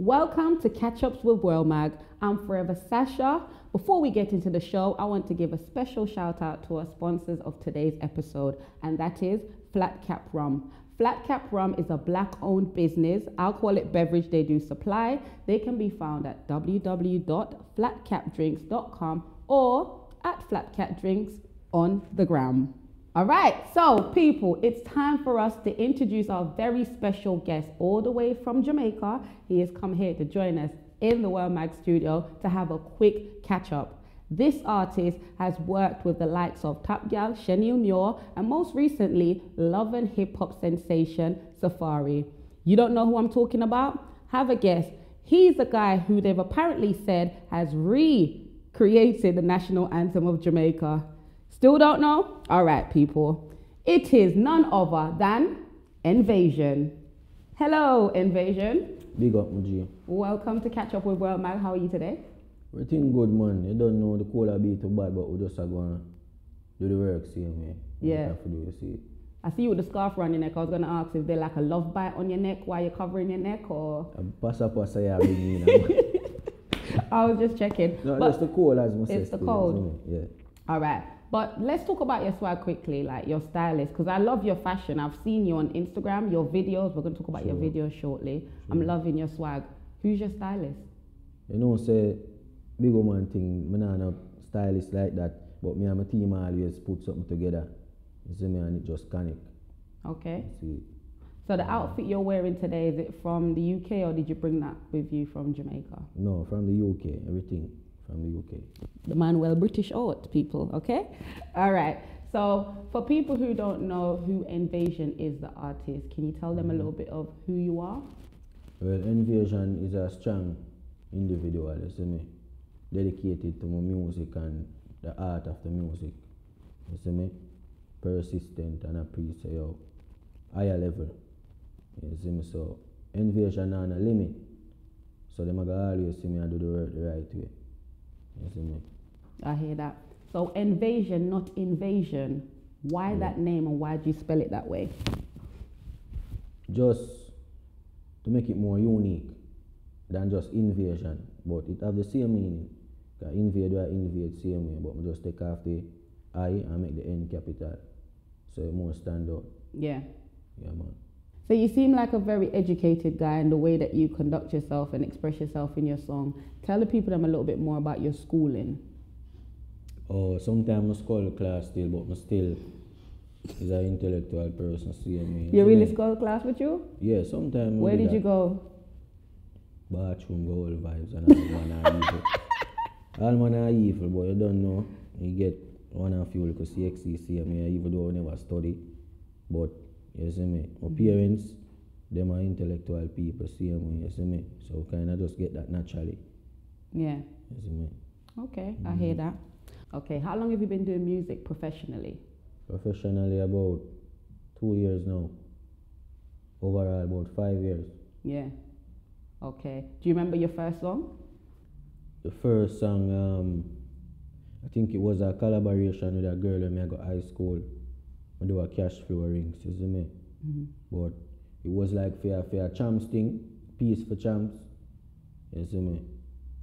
Welcome to Catch Ups with World Mag. I'm Forever Sasha. Before we get into the show, I want to give a special shout out to our sponsors of today's episode, and that is Flat Cap Rum. Flat Cap Rum is a black owned business, alcoholic beverage they do supply. They can be found at www.flatcapdrinks.com or at Flat Cap Drinks on the gram. All right, so people, it's time for us to introduce our very special guest all the way from Jamaica. He has come here to join us in the World Mag studio to have a quick catch up. This artist has worked with the likes of Top Gal, Shaneil Muir, and most recently, love and hip hop sensation Safaree. You don't know who I'm talking about? Have a guess. He's the guy who they've apparently said has recreated the national anthem of Jamaica. Still don't know? All right, people. It is none other than Nvasion. Hello, Nvasion. Big up, G. Welcome to Catch Up with World Mag. How are you today? Everything good, man. You don't know the cola be too bad, but we just are going to do the work same way. Yeah. Do, you see. I see you with the scarf around your neck. I was going to ask if there's like a love bite on your neck while you're covering your neck or. A Passa passa ya bring. I was just checking. No, But- just the cola as It's the cold. you see me? Yeah. All right. But let's talk about your swag quickly, like your stylist, because I love your fashion. I've seen you on Instagram, your videos. We're going to talk about your videos shortly. I'm loving your swag. Who's your stylist? You know, say, big woman thing, me not no stylist like that, but me and my team always put something together. You see me, and it just connect. Okay. See. So the outfit you're wearing today, is it from the UK or did you bring that with you from Jamaica? No, from the UK, everything from the UK. The Manuel British art, people, okay? All right. So for people who don't know who Nvasion is, the artist, can you tell them a mm-hmm. little bit of who you are? Well, Nvasion is a strong individual, you see me, dedicated to my music and the art of the music. You see me, persistent and a priest, yo, higher level. You see me, so Nvasion on a limit. So them a go always see me and do the work the right way. You see me. I hear that. So invasion, not invasion. Why that name and why do you spell it that way? Just to make it more unique than just invasion, but it have the same meaning. Cause invade or invade same way, but just take off the I and make the N capital. So it more stand out. Yeah. Yeah man. So you seem like a very educated guy in the way that you conduct yourself and express yourself in your song. Tell the people them a little bit more about your schooling. Oh, sometimes I school class still, but me still is an intellectual person, same way. You really me? school class with you? Yeah, sometimes. Where did you go? Bathroom, go all vibes and all man evil. All man are evil, but you don't know. You get one of you because CXCC, I mean, even though I never study. But, you see me, my parents, them are intellectual people, same way, you see me. So kind of just get that naturally, Yeah. you see me. Okay, I hear that. Okay, how long have you been doing music professionally? Professionally, about two years now. Overall, about five years. Yeah. Okay. Do you remember your first song? The first song, um, I think it was a collaboration with a girl when I got high school. We do a cash flow rings, you see me? Mm-hmm. But it was like for a champs thing, peace for champs. You see me?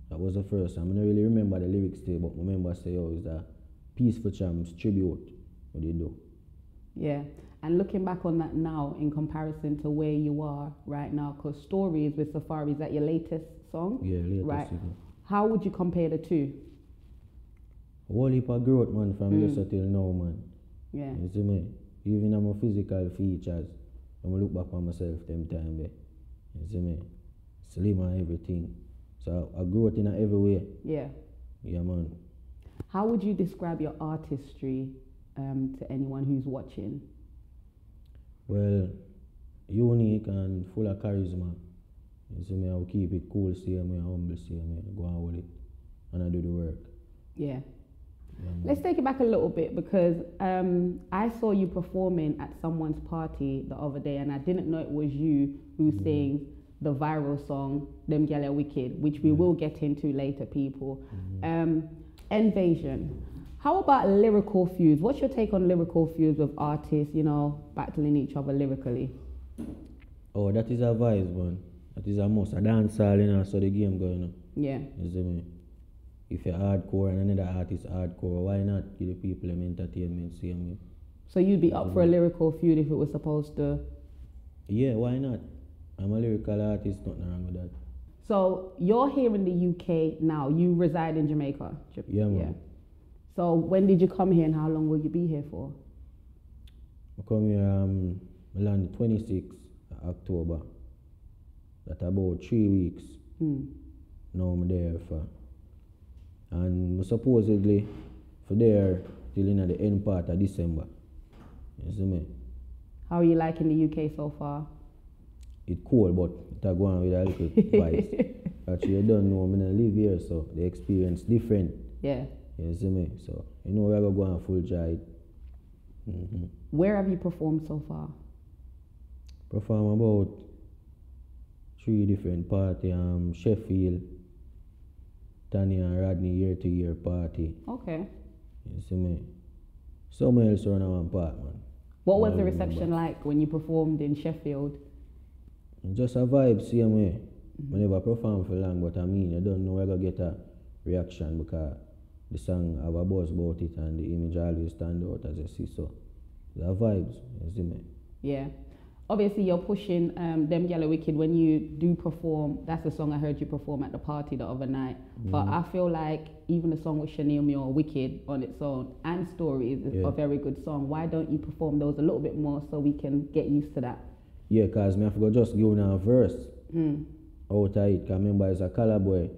That was the first time. I don't really remember the lyrics there, but I remember say, oh, it's a peace for champs tribute. What they do. Yeah. And looking back on that now in comparison to where you are right now, because Stories with Safaree is that your latest song? Yeah, latest Right. How would you compare the two? A whole heap of growth, man, from Mm. yesterday till now, man. Yeah. You see me? Even on my physical features, I'm look back on myself them time there. You see me? Slim and everything. So I grew up in a every way. Yeah. Yeah, man. How would you describe your artistry um, to anyone who's watching? Well, unique and full of charisma. You see me? I'll keep it cool, same way, humble, same me, Go on with it. And I do the work. Yeah. Let's take it back a little bit because um, I saw you performing at someone's party the other day, and I didn't know it was you who sings the viral song "Them Gyal Are Wicked," which we will get into later, people. Um, Nvasion. How about lyrical feuds? What's your take on lyrical feuds with artists, you know, battling each other lyrically? Oh, that is a vibe, man. That is a must. A dance hall, you know, so the game going on. Yeah. You see me? If you're hardcore and another artist hardcore, why not give the people them entertainment same way? So you'd be up for a lyrical feud if it was supposed to. Yeah, why not? I'm a lyrical artist, nothing wrong with that. So you're here in the UK now. You reside in Jamaica. Ja- Yeah, man. So when did you come here and how long will you be here for? I come here um I land 26 October. That about three weeks. Hmm. Now I'm there for. And supposedly for there till in the end part of December. You see me? How are you liking the UK so far? It cold but it a go on with a little vibes. Actually you don't know gonna live here so the experience different. Yeah. You see me? So you know we're gonna go on full joy. Mm-hmm. Where have you performed so far? Perform about three different party. Um, Sheffield, Tanya and Rodney year to year party. Okay. You see me? Somewhere else around one part, man. What was the remember. reception like when you performed in Sheffield? Just a vibe, same way. Mm-hmm. I never perform for long, but I mean, I don't know where I gonna get a reaction because the song have a buzz about it and the image always stand out as I see. So, the vibes, you see me? Yeah. Obviously, you're pushing um, Them Yellow Wicked when you do perform. That's the song I heard you perform at the party the other night. But Mm-hmm. I feel like even the song with Shaneil Muir, Wicked, on its own, and Stories is Yeah. a very good song. Why don't you perform those a little bit more so we can get used to that? Yeah, cause me to go just give now a verse. Mm. out of it. Cause remember, it's a color boy.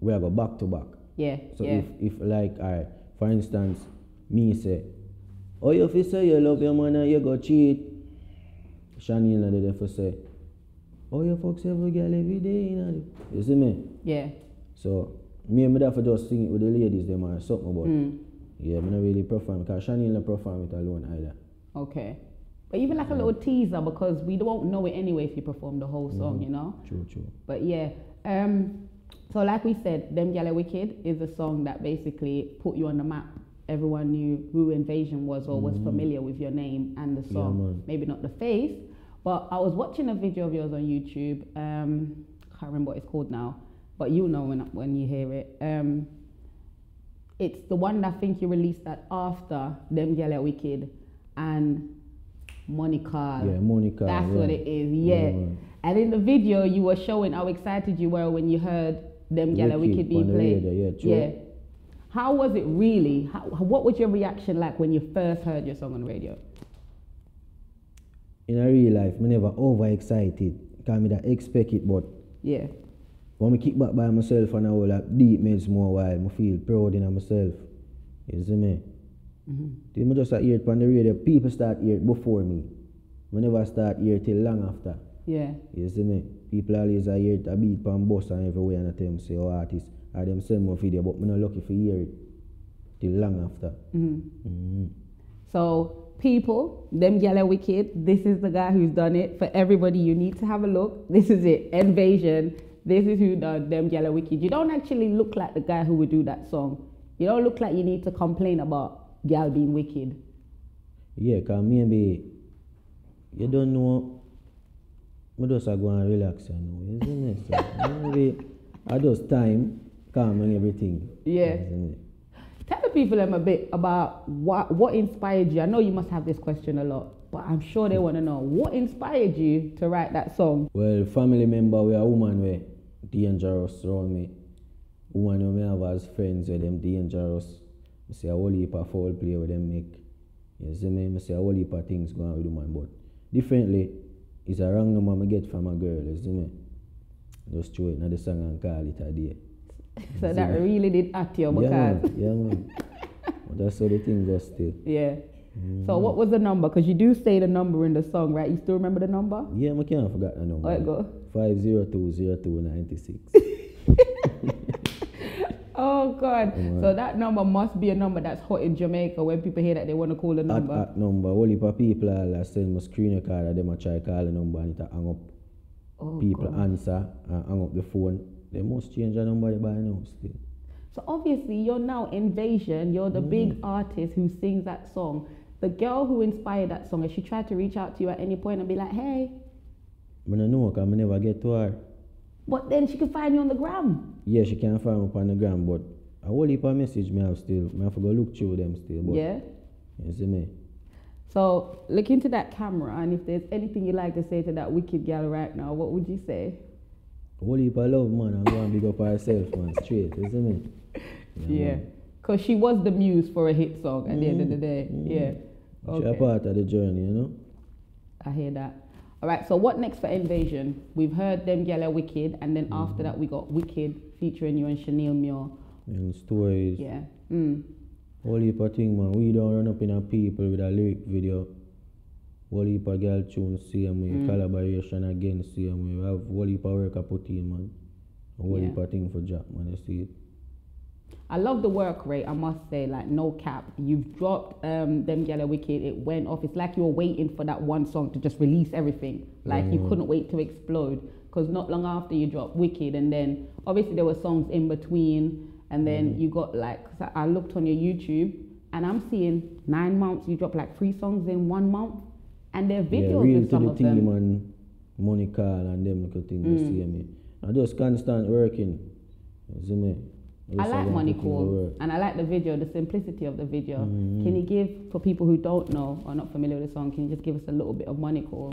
We are go back to back. Yeah. So yeah. if, if like, alright, for instance, me say, oh, you fi say you love your man and you go cheat. Shaneil and they for say, oh, you fuck every girl every day. You, know? you see me? yeah. So me and me have to just sing it with the ladies them or something but Mm. yeah, me not really perform because Shaneil not perform it alone either. Okay. But even like a little teaser because we don't know it anyway if you perform the whole song, Mm-hmm. you know? True, true. But yeah, um, so like we said, Them Yellow Wicked is a song that basically put you on the map. Everyone knew who Nvasion was or was familiar with your name and the Mm-hmm. Yeah, song. Maybe not the face, but I was watching a video of yours on YouTube. Um, I can't remember what it's called now, but you'll know when when you hear it. Um, it's the one that I think you released that after Them Yellow Wicked and Monica. Yeah, Monica. That's yeah. what it is, yeah. man. and in the video, you were showing how excited you were when you heard them Yellow Wicked Wicked being played. radio, yeah, yeah. How was it really? How, what was your reaction like when you first heard your song on the radio? In a real life, me never overexcited. Because me that expect it, but Yeah. when me kick back by myself and I will like deep meds more while, me feel proud in myself. You see me? Mm-hmm. Me just a hear it on the radio, people start hear it before me. Me never start hear it till long after. Yeah. You see me? People always a hear it a beat pan bus and everywhere and I tell them say, oh artist, or them send me video, but me not lucky for hear it till long after. hmm Mm. So, people, them Yellow Wicked, this is the guy who's done it. For everybody, you need to have a look. This is it. Nvasion. This is who done them Yellow Wicked. You don't actually look like the guy who would do that song. You don't look like you need to complain about gal being wicked. Yeah, cause maybe you don't know. Me just go and relax, you know. Me? So maybe I just time, calm and everything. Yeah. Tell the people them a bit about what what inspired you. I know you must have this question a lot, but I'm sure they want to know what inspired you to write that song. Well, family member, we a woman we dangerous around me. Woman we have as friends with them dangerous. I see a whole heap of foul play with them make. You see me? I see a whole heap of things going on with woman, but differently, it's a wrong number I get from a girl, you see me? Just throw it in the song and call it a day. So that really did at you Yeah, man. Yeah, man. that's how the thing goes still. yeah. Mm. So what was the number? Because you do say the number in the song, right? You still remember the number? Yeah, I can't forget the number. Alright, go. 5020296. Oh God! Yeah. So that number must be a number that's hot in Jamaica. When people hear that, they want to call the number. at number. Heap of people are send me screen and them a try call the number and it hang up. oh, people God. answer and hang up the phone. They must change the number by now still. So obviously, you're now Nvasion. You're the big mm. artist who sings that song. The girl who inspired that song, has she tried to reach out to you at any point and be like, "Hey, I don't know because I never get to her. But then she could find you on the gram. Yeah, she can find me on the gram, but a whole heap of message me have still. I have to go look through them still. But yeah. You see me? So look into that camera, and if there's anything you'd like to say to that wicked girl right now, what would you say? Whole heap of love, man. I'm to big up herself, man. Straight. You see me? Yeah. Because she was the muse for a hit song at the end of the day. Mm. Yeah. She a part of the journey, you know? I hear that. All right, so what next for Nvasion? We've heard them yellow Wicked, and then after that we got Wicked featuring you and Shaneil Muir. And stories. Yeah. Mm. Whole heap of thing, man. We don't run up in a people with a lyric video. Whole heap of girl tunes same way. Mm. Collaboration again same way. We have whole heap of work I put in, man. A whole Yeah. heap of thing for Jack, man. You see it? I love the work rate, I must say, like no cap. You've dropped um, them yellow wicked, it went off. It's like you were waiting for that one song to just release everything. Like you Mm. couldn't wait to explode. Because not long after you dropped Wicked, and then obviously there were songs in between, and then Mm. you got like, I looked on your YouTube, and I'm seeing nine months, you dropped like three songs in one month, and they're yeah, videos real to some the of team them. and money call and them little things you Mm. see me. I just constant working. You see me? I like Money Call and I like the video, the simplicity of the video. Mhm. Can you give, for people who don't know or not familiar with the song, can you just give us a little bit of Money Call?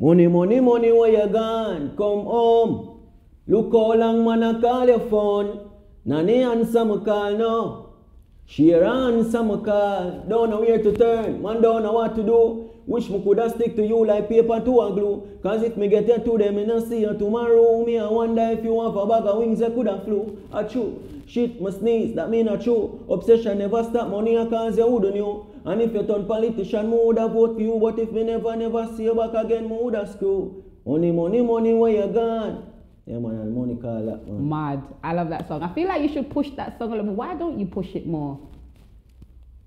Money, money, money, where you gone? Come home. Look how long man I call your phone. Nanny answer my call now. Share answer my call. Don't know where to turn. Man don't know what to do. Wish me coulda stick to you like paper to a glue. Cause if me get you to them, me no see you tomorrow. Me I wonder if you have a bag of wings you coulda flew. A true. Shit, me sneeze, that mean a true. Obsession never stop money I cause you wouldn't you. And if you turn politician, me woulda vote for you. But if me never, never see you back again, me woulda screw. Money, money, money, where you gone? Yeah, man, and money call that, man. Mad. I love that song. I feel like you should push that song a little bit. Why don't you push it more?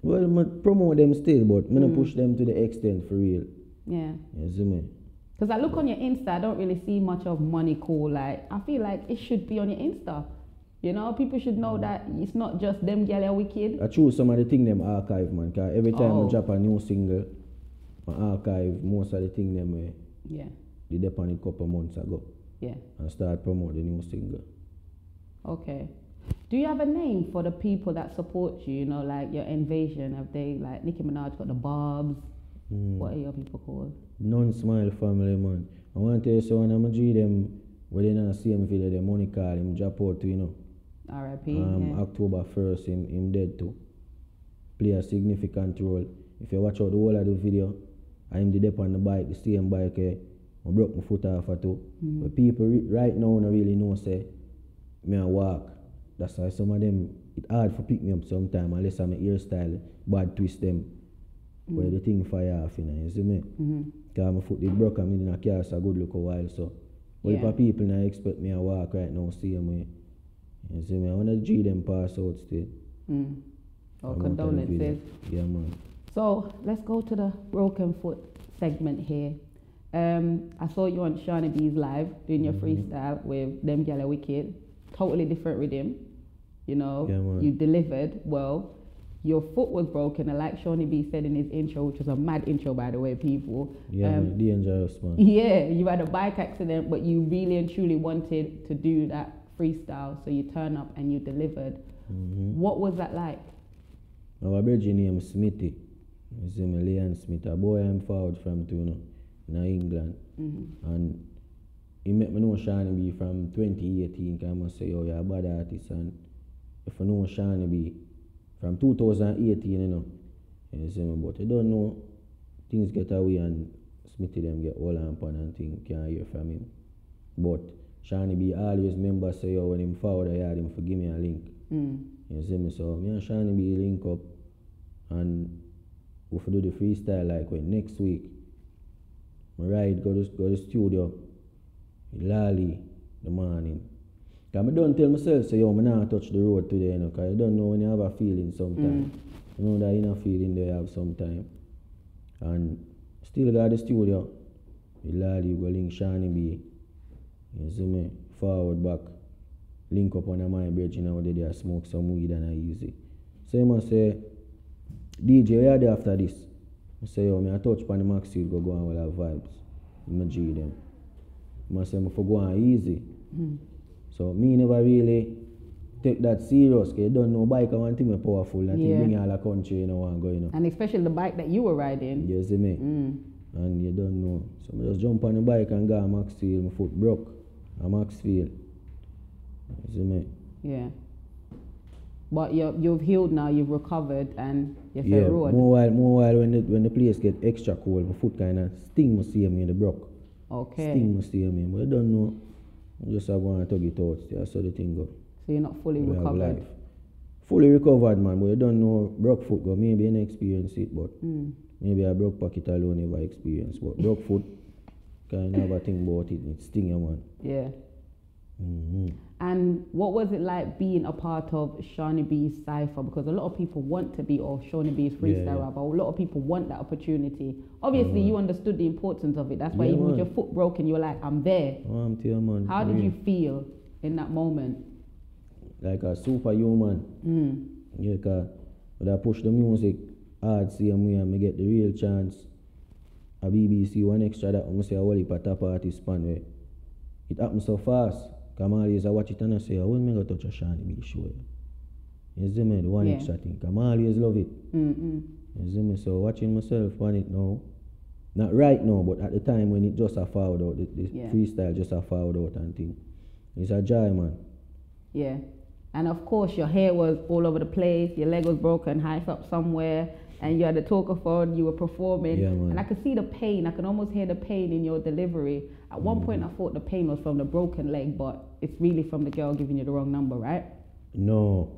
Well, me promote them still, but me Mm. push them to the extent for real. Yeah. You see me? Because I look on your Insta, I don't really see much of Money Call. Like, I feel like it should be on your Insta. You know, people should know that it's not just them yellow wicked. I choose some of the thing them archive, man. Cause every time Oh. I drop a new single, I archive most of the thing them way Yeah. did up on it couple months ago Yeah. and start promote the new single. Okay. Do you have a name for the people that support you? You know, like your invasion. Have they like Nicki Minaj got the Barb's? Mm. What are your people called? Non-smile family, man. I want to tell you so when I'm G them, when they not see him video, the money call him drop out to, you know. R.I.P. Um, yeah. October 1st, him, him dead too. Play a significant role. If you watch out the whole of the video, I'm the dep on the bike, the same bike, eh, I broke my foot off or two. Mhm. But people right now don't really know, say, me I walk. That's why some of them, it hard for pick me up sometime unless I'm a hairstyle, bad twist them. Where the thing fire off, you know, you see me? hmm Because my foot did broke and me did not cast a good look a while, so. Well, Yeah. people now expect me to walk right now, see me. You see me? I want to G them pass out still. Mm. Oh, I'm out of the video. condolences. Yeah, man. So let's go to the broken foot segment here. Um, I saw you on Seani B's live doing your Mhm. freestyle with them Yellow Wicked. Totally different rhythm. You know, Yeah, you delivered well. Your foot was broken, and like Seani B said in his intro, which was a mad intro by the way, people. Yeah, um, man. Dangerous, man. Yeah, you had a bike accident, but you really and truly wanted to do that freestyle, so you turn up and you delivered. Mm-hmm. What was that like? Our brother name Smithy. You see me, Leon Smith. A boy I'm forward from to, you know, in England. hmm And he met me know Seani B from 2018. Cause I must say, yo, you're a bad artist. And if you know Seani B from 2018, you know, you see me, but you don't know, things get away and Smithy them get all on pan and thing, can't hear from him. But Seani B always remember say, yo, when him forward, I had him for give me a link. Mm. You see me, so me and Seani B link up and we do the freestyle like when next week. My ride go to go to studio. Lally the morning. Cause I don't tell myself say yo, me not touch the road today, you know, cause you don't know when you have a feeling sometimes. Mm. You know that inner feeling they have sometime. And still got the studio. With Lally go link Seani B. You see me? Forward back. Link up on a my bridge, you know, they there smoke some weed and I easy. So you must say, DJ, where are they after this? I say, yo, me I touch pan the max seat, go go on with our vibes. my G them. I say, I for go on easy. Mm. So me never really take that serious because you don't know bike I want thing powerful that Yeah. you bring you all the country you know want go you know. And especially the bike that you were riding. You see me? Mm. And you don't know. So I just jump on the bike and go to Maxfield, my foot broke. At Maxfield. You see me? Yeah. But you're, you've healed now, you've recovered, and you're Yeah, road. more while, more while when the, when the place get extra cold, my foot kind of sting must see me in the broke. Okay. Sting must see me, but I don't know. I just have one tug it out. That's how the thing go. So you're not fully We recovered. Fully recovered, man, but you don't know broke foot go. Maybe I didn't experience it, but Mm. maybe I broke pocket alone never experience. But broke foot, kind of have a think about it. It sting you, man. Yeah. hmm And what was it like being a part of Seani B's Cypher? Because a lot of people want to be, or Seani B's freestyle Yeah, yeah. rapper, a lot of people want that opportunity. Obviously, you understood the importance of it. That's why Yeah, even with your foot broken, you were like, I'm there. Oh, I'm man. How did you feel in that moment? Like a superhuman. Mm. Yeah, cause when I push the music hard same way and me get the real chance. A BBC 1Xtra that I say I will a top artist span way. It happened so fast. Come always I watch it and I say, when me go touch a Seani B show. You see me, the one Yeah. extra thing. Come always love it. Mm-mm. You so watching myself on it now. Not right now, but at the time when it just a forward out, the, the Yeah. freestyle just a forward out and thing. It's a joy, man. Yeah. And of course, your hair was all over the place, your leg was broken, half up somewhere, and you had a talker phone, you were performing. Yeah, and I could see the pain, I could almost hear the pain in your delivery. At one Mm-hmm. point, I thought the pain was from the broken leg, but it's really from the girl giving you the wrong number, right? No,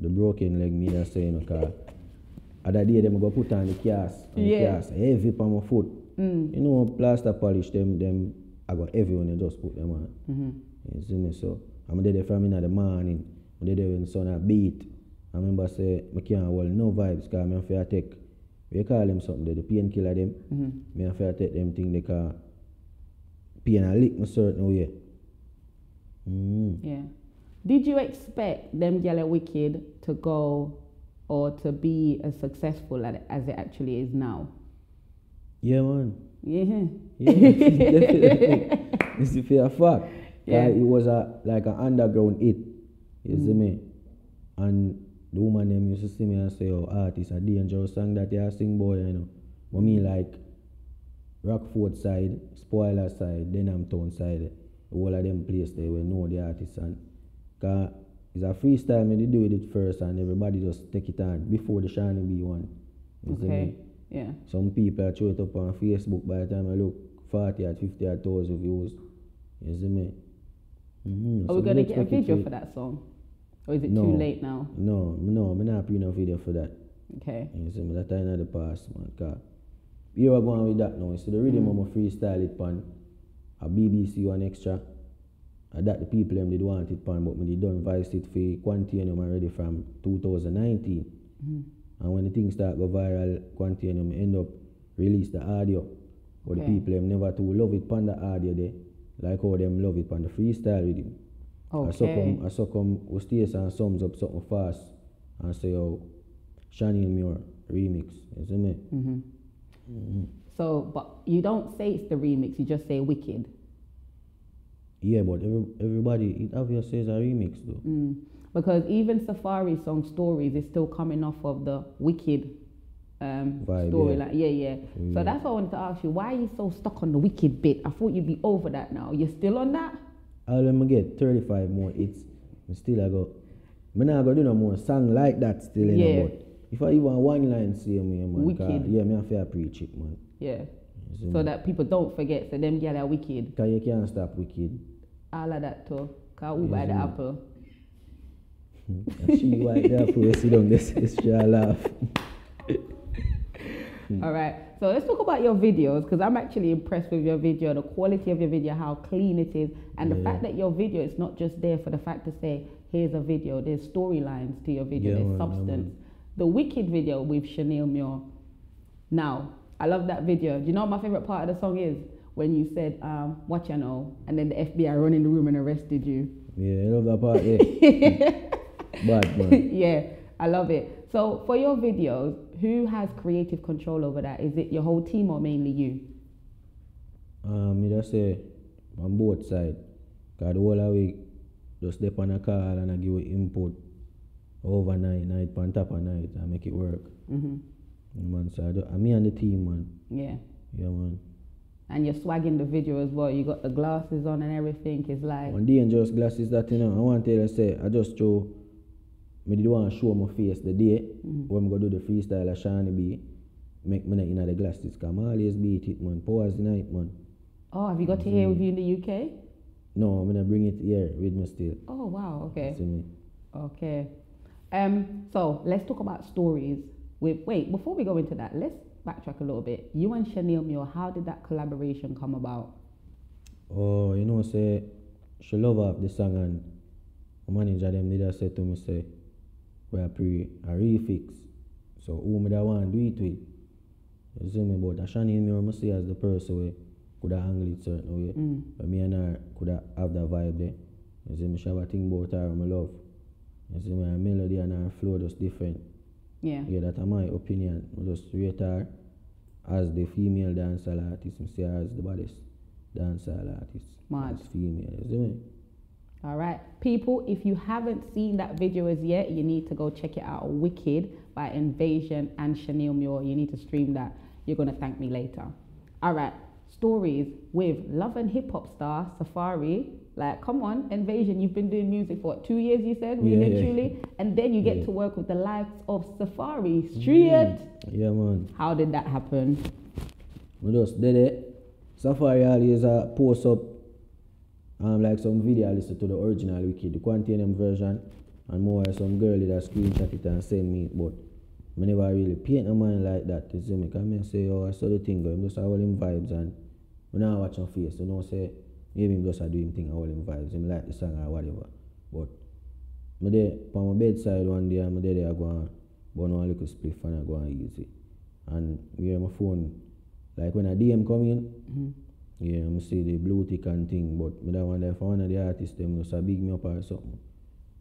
the broken leg me that saying because other day them go put on the cast Yeah. the cast heavy on my foot. Mm. You know plaster polish them them I got everyone, you just put them on. hmm You see me so I'm there from in the morning. I'm there when sun beat. I remember say I can't hold no vibes because I'm fair take we call them something there, the painkiller them. hmm Me a fair take them thing they call pain a lick me certain way. Mm. Yeah. Did you expect them Yellow Wicked to go or to be as successful as it actually is now? Yeah man. Yeah. Yeah, definitely. It's a fair fact. Yeah. Like, it was a like an underground hit. You see Mm. me? And the woman them used to see me and say, Oh, artist, a dangerous song that you sing boy, you know. But me like Rockfort side, spoiler side, Denham Town side, all of them place they will know the artist and cause it's a freestyle me they do it first and everybody just take it on before the Seani B one. You see Okay. me? Yeah. Some people throw it up on Facebook by the time I look 40 or 50 or 1,000 views. You see me? Mm-hmm. Are we going to get a video for that song? Or is it No. too late now? No, no, I'm not putting a video for that. Okay. You see me? That time in the past, man. Cause here I going with that now. So the rhythm Mm. I'm a freestyle it pan. A BBC 1Xtra. And that the people them did want it pan, but me did done voice it for Quantium already from 2019. Mhm. And when the thing start go viral, Quantium end up release the audio. But Okay. the people them never too love it pan the audio there. Like how them love it pan the freestyle with him. I Okay. come I so come we stay and sums up something fast and say oh Shani Muir remix. You see me? hmm Mm-hmm. So, but you don't say it's the remix, you just say Wicked. Yeah, but every, everybody it obviously says a remix though. Mm. Because even Safaree song Stories is still coming off of the Wicked um, Vibe, story. yeah. Like, yeah, yeah. Yeah. So that's why I wanted to ask you, why are you so stuck on the Wicked bit? I thought you'd be over that now. You're still on that? All them get 35 more hits. I still I go me not gonna do no more song like that still you Yeah. but if I even one line say me man, Wicked. yeah, me have to preach it man. Yeah. See So that people don't forget. So them yeah, they're wicked. Cause you can't stop wicked. All of that too. Cause we buy the apple. she right there for sit down this this she laugh. Hmm. All right. So let's talk about your videos because I'm actually impressed with your video, the quality of your video, how clean it is, and the fact that your video is not just there for the fact to say, here's a video. There's storylines to your video. Yeah, there's man, substance. man. the Wicked video with Shaneil Muir. Now, I love that video. Do you know what my favorite part of the song is? When you said, um, "What you know," and then the FBI run in the room and arrested you. Yeah, I love that part there. Bad man. yeah, I love it. So for your videos, who has creative control over that? Is it your whole team or mainly you? Um, me just say on both sides. Cause the whole of we just step on a call and I give it input overnight, night on top of night and make it work. hmm Man, so I, do, I me and the team, man. Yeah. Yeah, man. And you're swagging the video as well. You got the glasses on and everything. It's like, One dangerous glasses that you know, I want to tell you, say, I just show, me did want to show my face the day Mhm. when I go do the freestyle of Seani B. Make me in the glasses, I always beat it, man. Powers the night, man. oh, have you got to hear with you in the UK? No, I'm gonna bring it here with me still. Oh, wow. Okay. See me? Okay. Um, so let's talk about stories. With wait, before we go into that, let's backtrack a little bit. You and Shaneil Muir, how did that collaboration come about? Oh, you know, say, she love off the song and my manager them did a say to me, say, we are pre a refix. So who me that want do it with? You see me, but Ashani me I see as the person we could have handled it certain way. Mm. But me and her could have have that vibe there. You see me, she have a thing about her my love. You see me, her melody and her flow just different. Yeah. Yeah, that's my opinion. I just rate her as the female dancer artist. I see her as the baddest dancehall artist. Mad. As female, you see me? All right, people, if you haven't seen that video as yet, you need to go check it out. Wicked by Nvasion and Shaneil Muir. You need to stream that. You're gonna thank me later. All right, stories with love and hip hop star Safaree. Like, come on, Nvasion. You've been doing music for what, two years, you said, really Yeah, truly, and then you get Yeah. to work with the likes of Safaree Street. Yeah, man. How did that happen? We just did it. Safaree always uh, post up um, like some video I listen to the original Wicked, the Quantium version, and more some girlie that screenshot it and send me but I never really paint no mind like that. You see me, come and say, oh, I saw the thing, I'm just all him vibes, and when I watch him face, you know, say, maybe him just a doing thing, all him vibes, him like the song or whatever. But me there, on my bedside one day, I'm there, I go and burn one little spliff and I go and it. And hear my phone, like when a DM come in, Mhm. Yeah, I'm see the blue tick and thing, but me that wonder if one of the artists them just a big me up or something.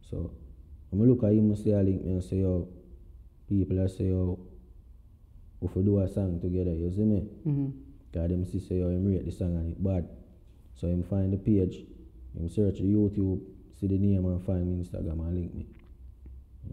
So I'm look at him and say I link me and say yo, people I say yo, if we do a song together, you see me? Mhm. Cause them see say yo, him rate the song and it bad. So him find the page, him search the YouTube, see the name and find me Instagram and link me.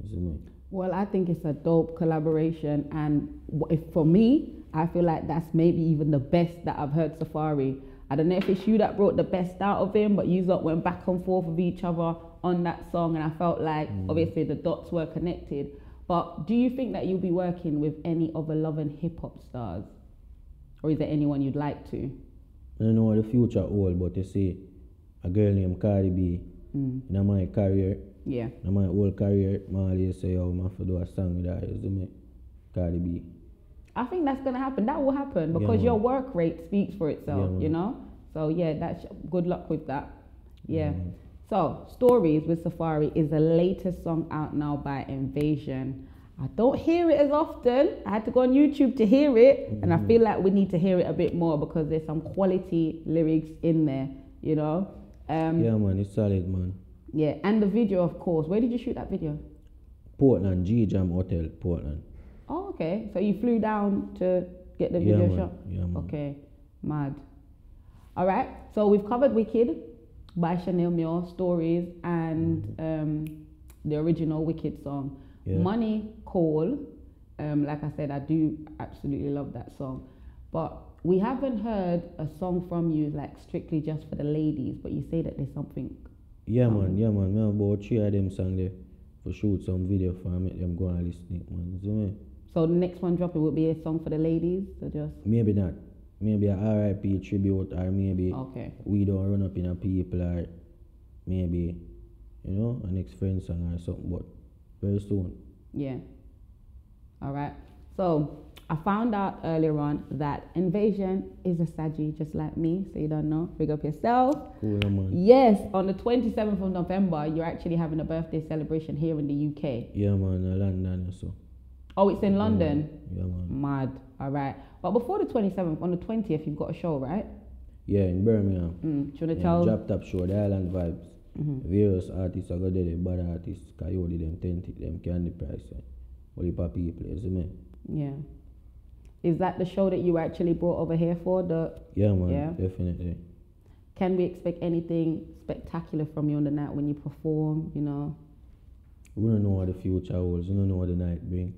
You see me? Well, I think it's a dope collaboration, and if for me, I feel like that's maybe even the best that I've heard Safaree. I don't know if it's you that brought the best out of him, but you lot went back and forth with each other on that song, and I felt like obviously the dots were connected. But do you think that you'll be working with any other love and hip hop stars, or is there anyone you'd like to? I don't know the future hold, but you see, a girl named Cardi B Mm, in my career, yeah. in my whole career, always say, I have to do a song with her, you see me? Cardi B. I think that's gonna happen. That will happen because man. your work rate speaks for itself. Yeah, you know. So yeah, that's good luck with that. Yeah. man. So stories with Safaree is the latest song out now by Nvasion. I don't hear it as often. I had to go on YouTube to hear it, and I feel like we need to hear it a bit more because there's some quality lyrics in there. You know. Um, yeah, man, it's solid, man. yeah. And the video, of course. Where did you shoot that video? Portland, GeeJam Hotel, Portland. Oh, okay. So you flew down to get the Yeah, video man. shot. Yeah, man. Okay, mad. All right, so we've covered Wicked by Shaneil Muir, Stories, and um, the original Wicked song. Yeah. Money Call. Um, like I said, I do absolutely love that song. But we haven't heard a song from you like strictly just for the ladies, but you say that there's something. Yeah, Um, man, yeah, man. Me have about three of them song there for shoot some video for and make them go and listen it, man. You see me? So the next one dropping will be a song for the ladies. So just Maybe not. Maybe a RIP tribute or maybe okay. we don't run up in a people or maybe, you know, a next friend song or something, but very soon. Yeah. All right. So I found out earlier on that Nvasion is a Saji just like me. So you don't know. Big up yourself. Cool, man. Yes, on the 27th of November, you're actually having a birthday celebration here in the UK. Yeah, man, in London, so. Oh, it's in London. Yeah, man. Mad. All right. But before the 27th, on the 20th, you've got a show, right? Yeah, in Birmingham. Mm. Do you want to Yeah, tell? drop top show, the Island Vibes. Mhm. Various artists are go there, the bad artists, Coyote, them, Tentic, them, Candy Price, eh. Only for people, you see me? Yeah. Is that the show that you actually brought over here for? The Yeah, man, Yeah. definitely. can we expect anything spectacular from you on the night when you perform? You know. We don't know what the future holds. We don't know what the night bring.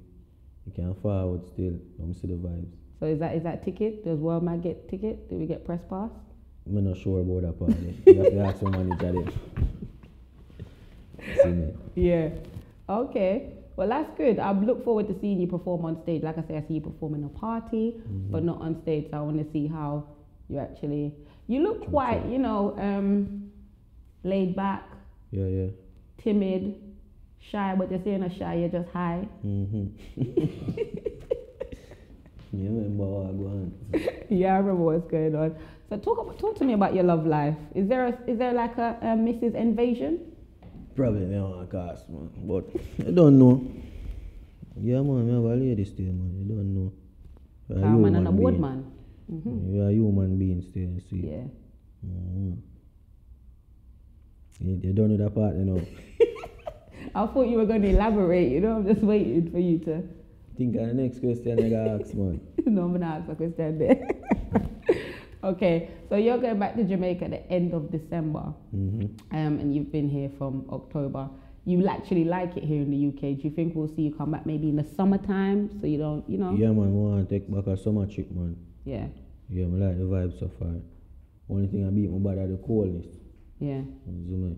You can forward still. Come see the vibes. So is that is that ticket? Does World Mag get ticket? Do we get press pass? I'm not sure about that part. you have to ask your manager there. see me. Yeah. Okay. Well, that's good. I look forward to seeing you perform on stage. Like I say, I see you performing a party, Mm-hmm. but not on stage. So I want to see how you actually. You look quite, you know, um, laid back, Yeah, yeah. timid, shy. But you're saying a shy, you're just high. Mm-hmm. you remember what I on? yeah, I remember what's going on. So talk about, talk to me about your love life. Is there a, is there like a, a Mrs. Nvasion? Probably want to cast, man. But I don't know. Yeah, man, have a lady still, man. You don't know. You are Carman and a human being. woodman. hmm You are a human being still, you see. Yeah. Mm-hmm. You, you don't know that part, you know. I thought you were going to elaborate. You know, I'm just waiting for you to. Think of the next question I gotta ask, man. no, I'm gonna ask a question there. okay, so you're going back to Jamaica at the end of December, Mm-hmm. um, and you've been here from October. You actually like it here in the UK. Do you think we'll see you come back maybe in the summertime, so you don't, you know? Yeah, man, I want to take back a summer trip, man. Yeah, Yeah, I like the vibe so far. Only thing I beat my body the coldness. yeah. You see me?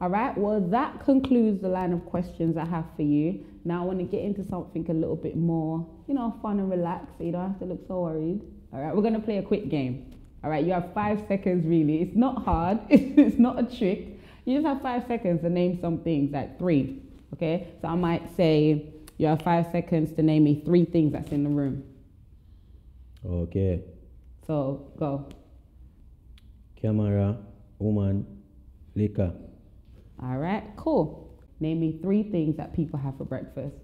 All right. Well, that concludes the line of questions I have for you. Now I want to get into something a little bit more, you know, fun and relaxed. So you don't have to look so worried. All right. We're gonna play a quick game. All right. You have five seconds. Really, it's not hard. it's not a trick. You just have five seconds to name some things, like three. Okay. So I might say you have five seconds to name me three things that's in the room. Okay. So go. Camera, woman, liquor. All right. Cool. Name me three things that people have for breakfast.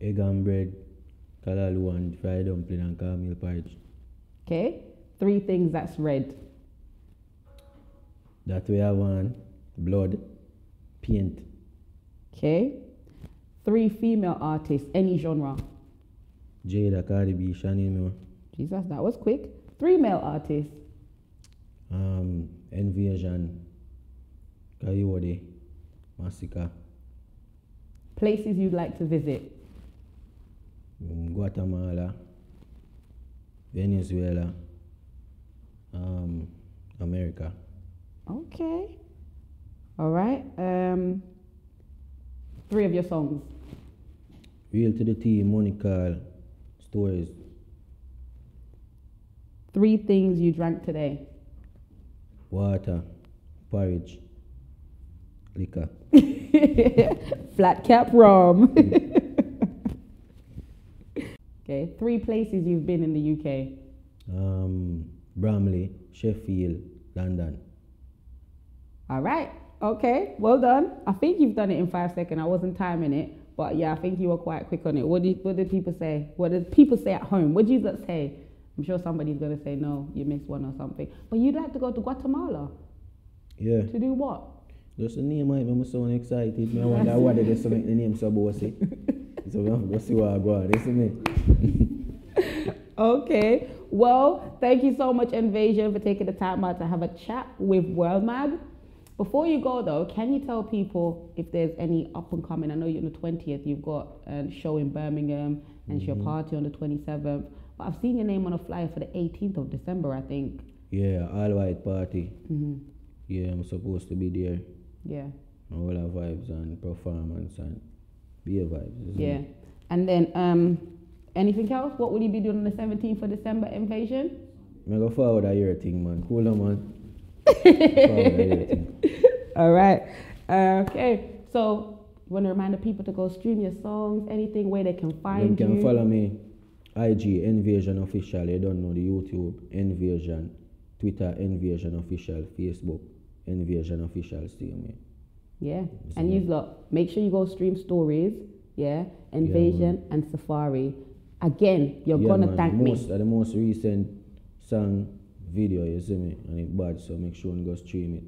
egg and bread, kalalu and fried dumpling and caramel porridge. Okay. Three things that's red. That we have one, blood, paint, Okay. Three female artists, any genre. Jada, Cardi B, Shani Moore, Jesus, that was quick. Three male artists. um, Nvasion, Coyote, Massacre, Places you'd like to visit. um, Guatemala, Venezuela, um, America. Okay. All right. Um, three of your songs. Real to the T, Monica, stories, Three things you drank today. water, porridge, liquor, Flat cap rum. okay. Three places you've been in the UK. um, Bramley, Sheffield, London. All right. Okay. Well done. I think you've done it in five seconds. I wasn't timing it, but yeah, I think you were quite quick on it. What did What did people say? What did people say at home? What did you say? I'm sure somebody's gonna say no, you missed one or something. But you'd like to go to Guatemala Yeah. to do what? Just the name make me sound excited. I wonder why they just make the name so bossy. so we have to go see what I go on. Is me. Okay. Well, thank you so much, Nvasion, for taking the time out to have a chat with World Mag. Before you go though, can you tell people if there's any up and coming? I know you're on the 20th, you've got a show in Birmingham and it's your party on the 27th. But I've seen your name on a flyer for the 18th of December, I think. Yeah, all white party. hmm Yeah, I'm supposed to be there. Yeah. All our vibes and performance and beer vibes. isn't Yeah. it? And then, um, anything else? What will you be doing on the 17th of December, Nvasion? Me go forward a year thing, man. Cool, no, man. a. All right. Uh, okay. So, you want to remind the people to go stream your songs, anything where they can find can you? Can follow me. IG Nvasion Official. You don't know the YouTube Nvasion, Twitter Nvasion Official, Facebook Nvasion Official. Me. Yeah. And ma'am. you lot, make sure you go stream stories. Yeah. Nvasion and Safaree. Again, you're Yeah, gonna man, thank the me. most, uh, the most recent song video, you see me, and it bad, so make sure you go stream it,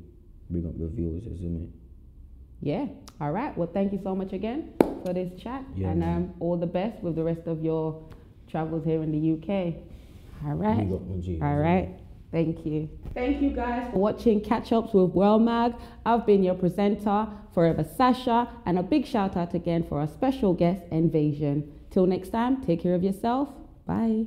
bring up the views, you see me. Yeah. All right. Well, thank you so much again for this chat, Yeah, and um, all the best with the rest of your travels here in the UK. All right. Big up my G. All right. Thank you. Thank you guys for watching Catch Ups with World Mag. I've been your presenter, Forever Sasha, and a big shout out again for our special guest, Nvasion. Till next time, take care of yourself. Bye.